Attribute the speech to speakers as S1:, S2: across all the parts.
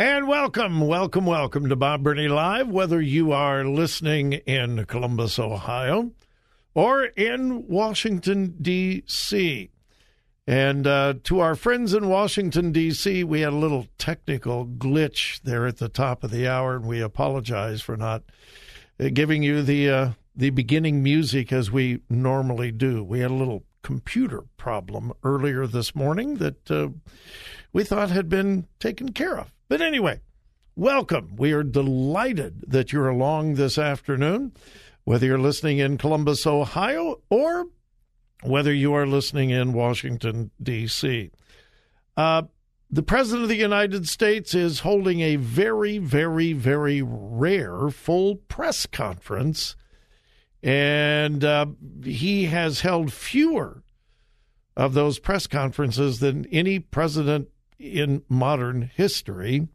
S1: And welcome, welcome, welcome to Bob Burney Live, whether you are listening in Columbus, Ohio, or in Washington, D.C. And uh, to our friends in Washington, D.C., we had a little technical glitch there at the top of the hour, and we apologize for not uh, giving you the, uh, the beginning music as we normally do. We had a little computer problem earlier this morning that uh, we thought had been taken care of. But anyway, welcome. We are delighted that you're along this afternoon, whether you're listening in Columbus, Ohio, or whether you are listening in Washington, D.C. Uh, the President of the United States is holding a very, very, very rare full press conference, and uh, he has held fewer of those press conferences than any president in modern history.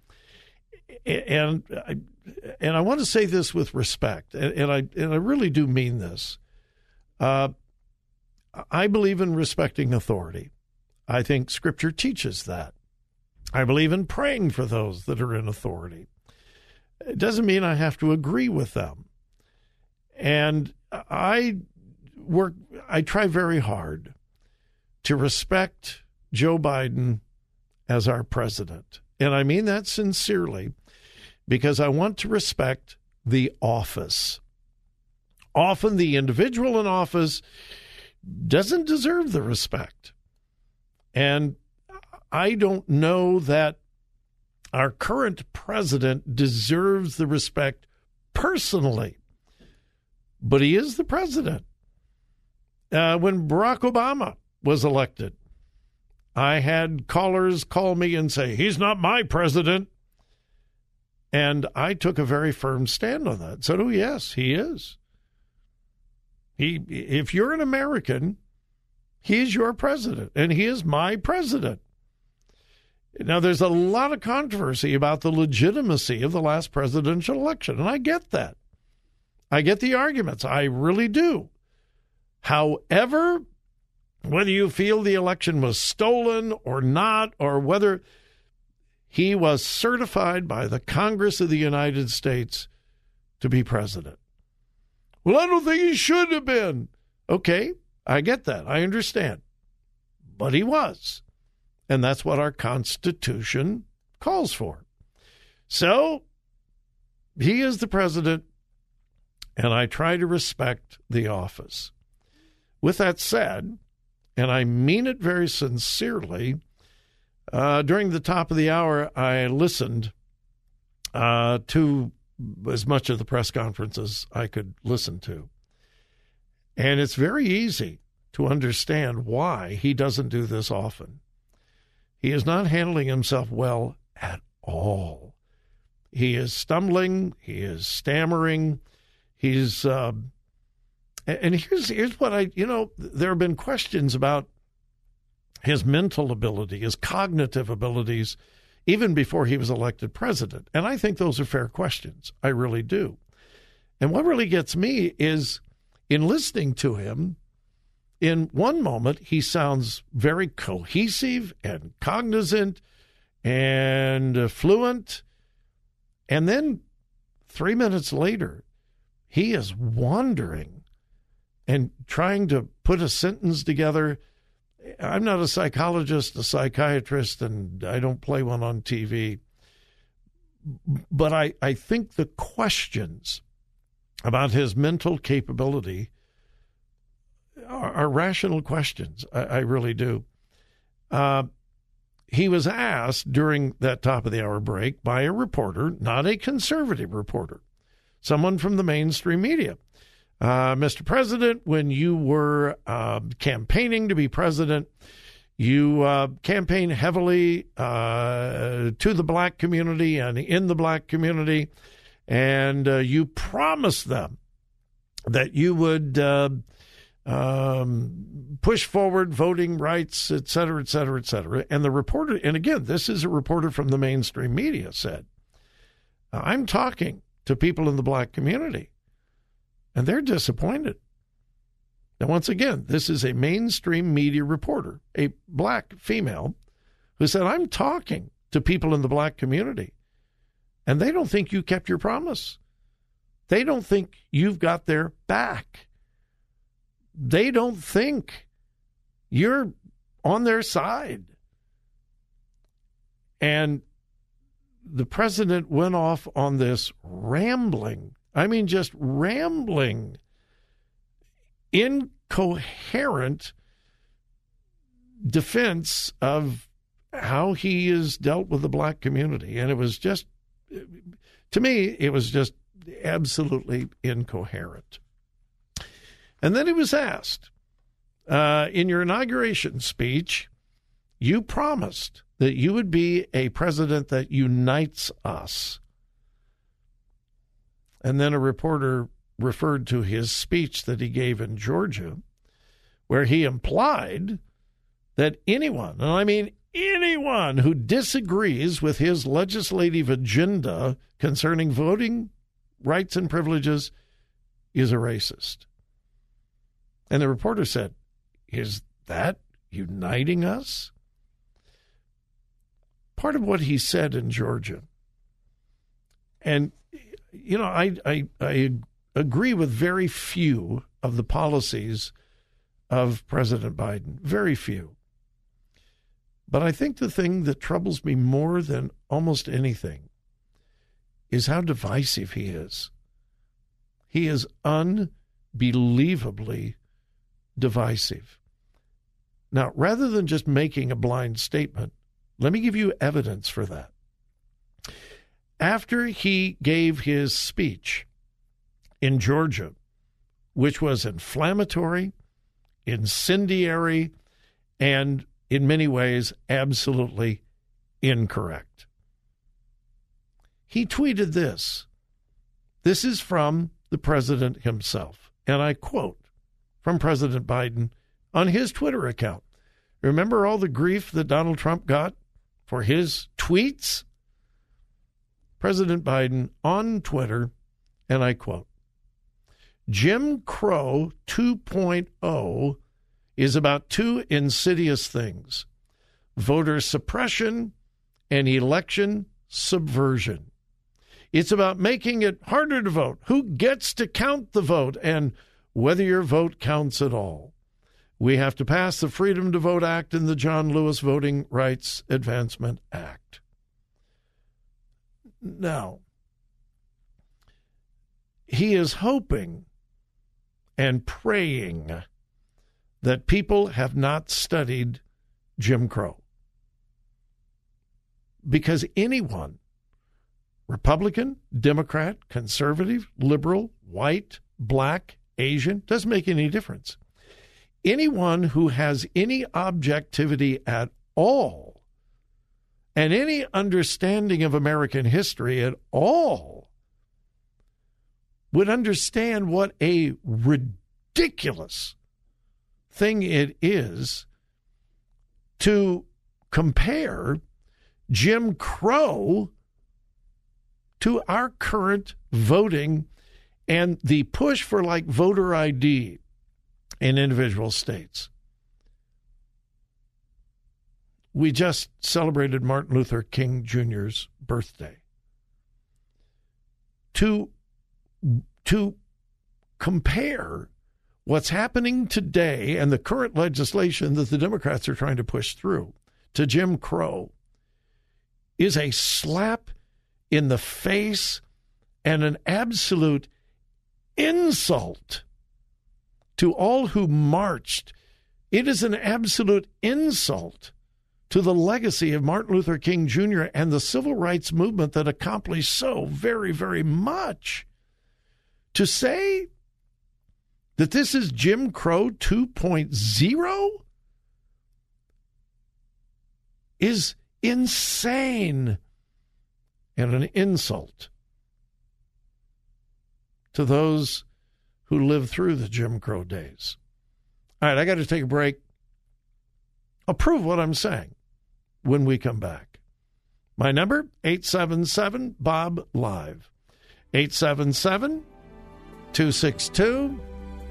S1: And I, and I want to say this with respect, and, I and I really do mean this. Uh, I believe in respecting authority. I think Scripture teaches that. I believe in praying for those that are in authority. It doesn't mean I have to agree with them. And I work, I try very hard to respect Joe Biden as our president. And I mean that sincerely because I want to respect the office. Often the individual in office doesn't deserve the respect. And I don't know that our current president deserves the respect personally, but he is the president. Uh, when Barack Obama was elected, I had callers call me and say, he's not my president. And I took a very firm stand on that. Said, oh, yes, he is. He, if you're an American, he is your president, and he is my president. Now, there's a lot of controversy about the legitimacy of the last presidential election, and I get that. I get the arguments. I really do. However, whether you feel the election was stolen or not, or whether he was certified by the Congress of the United States to be president. Well, I don't think he should have been. Okay, I get that. I understand. But he was. And that's what our Constitution calls for. So he is the president, and I try to respect the office. With that said, and I mean it very sincerely. Uh, during the top of the hour, I listened uh, to as much of the press conference as I could listen to. And it's very easy to understand why he doesn't do this often. He is not handling himself well at all. He is stumbling, he is stammering, he's uh, and here's here's what I you know there have been questions about his mental ability, his cognitive abilities, even before he was elected president. And I think those are fair questions. I really do. And what really gets me is in listening to him, in one moment, he sounds very cohesive and cognizant and fluent. And then three minutes later, he is wandering and trying to put a sentence together. I'm not a psychologist, a psychiatrist, and I don't play one on TV. But I, I think the questions about his mental capability are, are rational questions. I, I really do. Uh, he was asked during that top of the hour break by a reporter, not a conservative reporter, someone from the mainstream media. Uh, Mr. President, when you were uh, campaigning to be president, You uh, campaign heavily uh, to the black community and in the black community, and uh, you promised them that you would uh, um, push forward voting rights, et cetera, et cetera, et cetera. And the reporter, and again, this is a reporter from the mainstream media, said, I'm talking to people in the black community, and they're disappointed. Now, once again, this is a mainstream media reporter, a black female, who said, I'm talking to people in the black community, and they don't think you kept your promise. They don't think you've got their back. They don't think you're on their side. And the president went off on this rambling, I mean, just rambling, incoherent defense of how he has dealt with the black community. And it was just, to me, it was just absolutely incoherent. And then he was asked, uh, in your inauguration speech, you promised that you would be a president that unites us. And then a reporter referred to his speech that he gave in Georgia, where he implied that anyone, and I mean anyone who disagrees with his legislative agenda concerning voting rights and privileges is a racist. And the reporter said, Is that uniting us? Part of what he said in Georgia, and you know, I, I, I agree with very few of the policies of President Biden, very few. But I think the thing that troubles me more than almost anything is how divisive he is. He is unbelievably divisive. Now, rather than just making a blind statement, let me give you evidence for that. After he gave his speech in Georgia, which was inflammatory, incendiary, and in many ways absolutely incorrect. He tweeted this. This is from the president himself, and I quote from President Biden on his Twitter account. Remember all the grief that Donald Trump got for his tweets? President Biden on Twitter, and I quote Jim Crow 2.0 is about two insidious things voter suppression and election subversion. It's about making it harder to vote, who gets to count the vote, and whether your vote counts at all. We have to pass the Freedom to Vote Act and the John Lewis Voting Rights Advancement Act. Now, he is hoping and praying that people have not studied Jim Crow. Because anyone, Republican, Democrat, conservative, liberal, white, black, Asian, doesn't make any difference. Anyone who has any objectivity at all and any understanding of American history at all would understand what a ridiculous thing it is to compare Jim Crow to our current voting and the push for like voter ID in individual states. We just celebrated Martin Luther King Jr.'s birthday. To, to compare what's happening today and the current legislation that the Democrats are trying to push through to Jim Crow is a slap in the face and an absolute insult to all who marched. It is an absolute insult to the legacy of Martin Luther King Jr. and the civil rights movement that accomplished so very, very much. To say that this is Jim Crow 2.0 is insane and an insult to those who lived through the Jim Crow days. All right, I got to take a break. I'll prove what I'm saying when we come back. My number 877 Bob Live. 877 262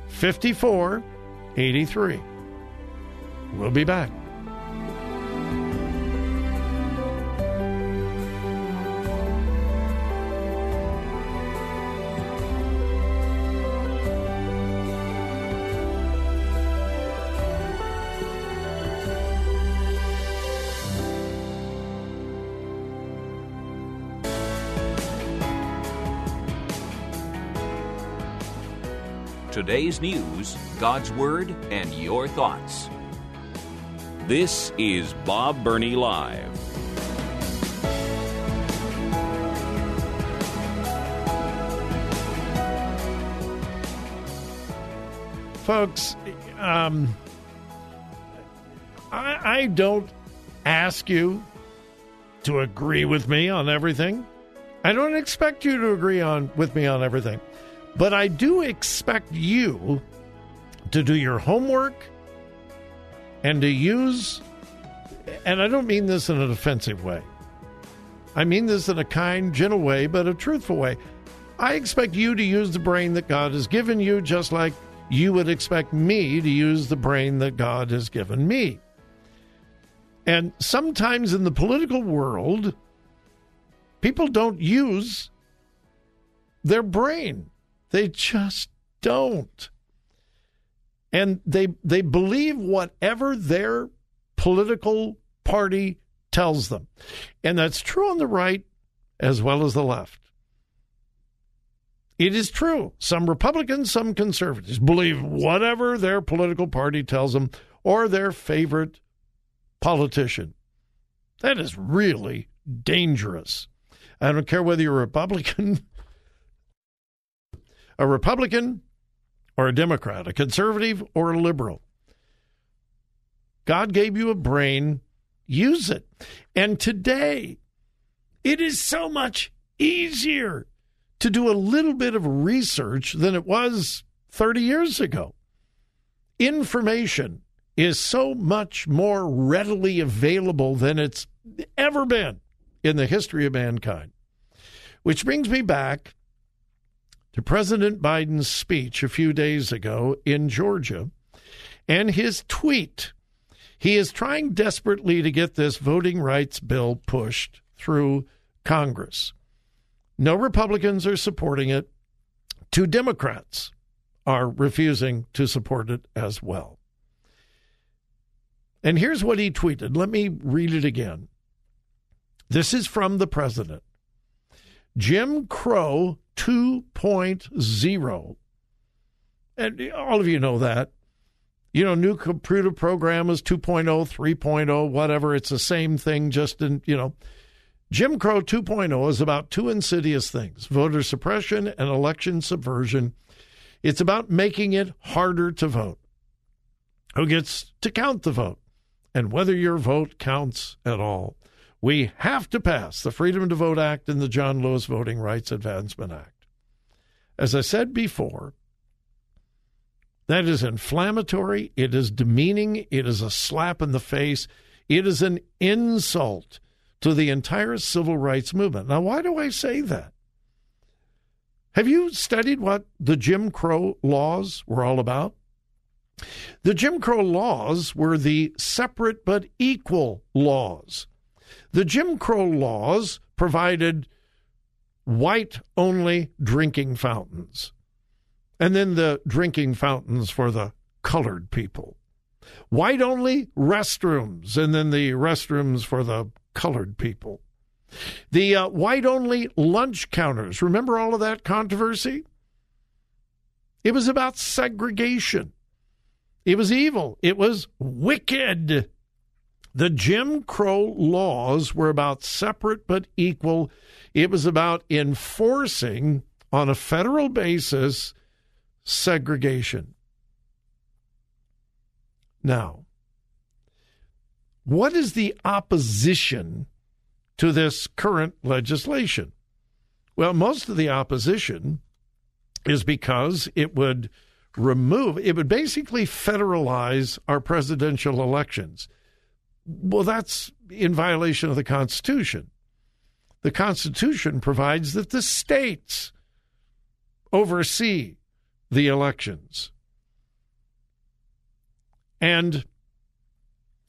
S1: 5483. We'll be back.
S2: Today's news, God's Word, and your thoughts. This is Bob Burney Live.
S1: Folks, um, I, I don't ask you to agree with me on everything. I don't expect you to agree on with me on everything. But I do expect you to do your homework and to use, and I don't mean this in an offensive way. I mean this in a kind, gentle way, but a truthful way. I expect you to use the brain that God has given you, just like you would expect me to use the brain that God has given me. And sometimes in the political world, people don't use their brain. They just don't. And they they believe whatever their political party tells them. And that's true on the right as well as the left. It is true. Some Republicans, some conservatives believe whatever their political party tells them or their favorite politician. That is really dangerous. I don't care whether you're a Republican a Republican or a Democrat, a conservative or a liberal. God gave you a brain, use it. And today, it is so much easier to do a little bit of research than it was 30 years ago. Information is so much more readily available than it's ever been in the history of mankind. Which brings me back to President Biden's speech a few days ago in Georgia and his tweet. He is trying desperately to get this voting rights bill pushed through Congress. No Republicans are supporting it. Two Democrats are refusing to support it as well. And here's what he tweeted. Let me read it again. This is from the president. Jim Crow 2.0. And all of you know that. You know, new computer program is 2.0, 3.0, whatever. It's the same thing, just in, you know. Jim Crow 2.0 is about two insidious things voter suppression and election subversion. It's about making it harder to vote. Who gets to count the vote? And whether your vote counts at all. We have to pass the Freedom to Vote Act and the John Lewis Voting Rights Advancement Act. As I said before, that is inflammatory, it is demeaning, it is a slap in the face, it is an insult to the entire civil rights movement. Now, why do I say that? Have you studied what the Jim Crow laws were all about? The Jim Crow laws were the separate but equal laws. The Jim Crow laws provided white only drinking fountains, and then the drinking fountains for the colored people. White only restrooms, and then the restrooms for the colored people. The uh, white only lunch counters. Remember all of that controversy? It was about segregation. It was evil. It was wicked. The Jim Crow laws were about separate but equal. It was about enforcing on a federal basis segregation. Now, what is the opposition to this current legislation? Well, most of the opposition is because it would remove, it would basically federalize our presidential elections. Well, that's in violation of the Constitution. The Constitution provides that the states oversee the elections. And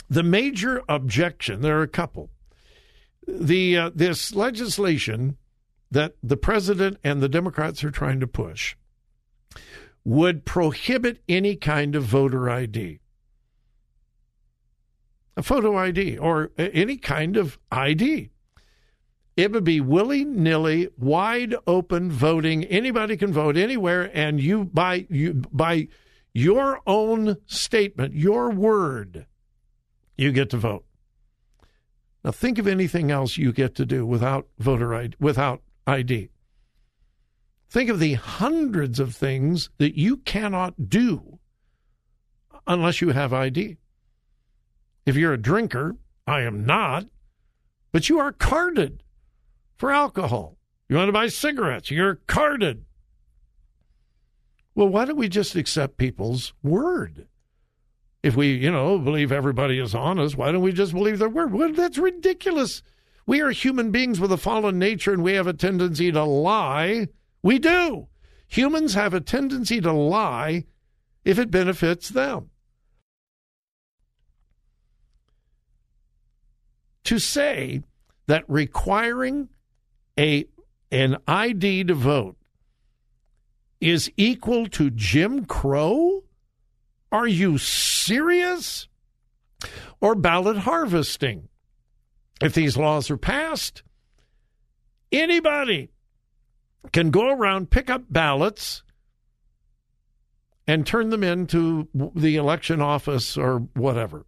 S1: the major objection, there are a couple. The uh, this legislation that the president and the Democrats are trying to push would prohibit any kind of voter ID. A photo ID or any kind of ID. It would be willy nilly, wide open voting. Anybody can vote anywhere, and you by you by your own statement, your word, you get to vote. Now think of anything else you get to do without voter ID, without ID. Think of the hundreds of things that you cannot do unless you have ID. If you're a drinker, I am not, but you are carded for alcohol. You want to buy cigarettes, you're carded. Well, why don't we just accept people's word? If we, you know, believe everybody is honest, why don't we just believe their word? Well, that's ridiculous. We are human beings with a fallen nature and we have a tendency to lie. We do. Humans have a tendency to lie if it benefits them. To say that requiring a an ID to vote is equal to Jim Crow? Are you serious? Or ballot harvesting. If these laws are passed, anybody can go around, pick up ballots, and turn them into the election office or whatever.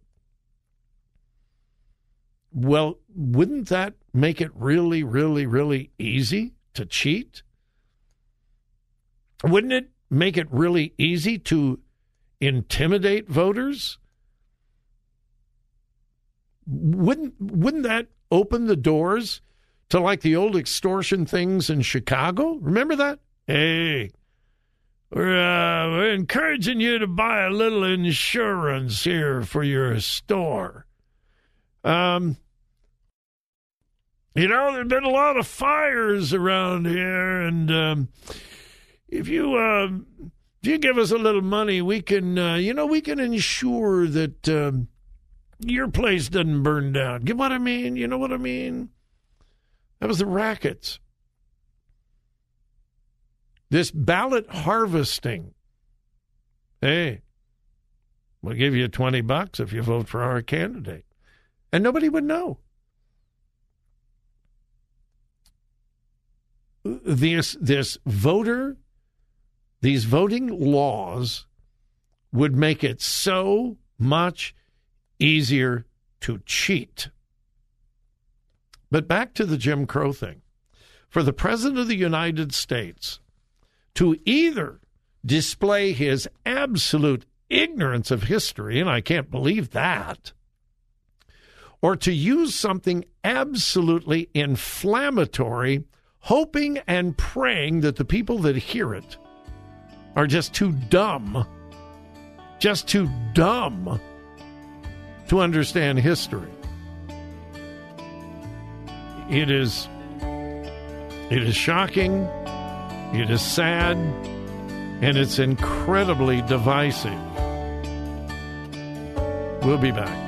S1: Well, wouldn't that make it really, really, really easy to cheat? Wouldn't it make it really easy to intimidate voters? Wouldn't wouldn't that open the doors to like the old extortion things in Chicago? Remember that? Hey, we're, uh, we're encouraging you to buy a little insurance here for your store. Um, you know, there've been a lot of fires around here, and um, if you uh, if you give us a little money, we can, uh, you know, we can ensure that um, your place doesn't burn down. Get what I mean? You know what I mean? That was the rackets. This ballot harvesting. Hey, we'll give you 20 bucks if you vote for our candidate. And nobody would know. This, this voter these voting laws would make it so much easier to cheat. But back to the Jim Crow thing. For the President of the United States to either display his absolute ignorance of history, and I can't believe that, or to use something absolutely inflammatory, hoping and praying that the people that hear it are just too dumb, just too dumb to understand history. It is it is shocking, it is sad, and it's incredibly divisive. We'll be back.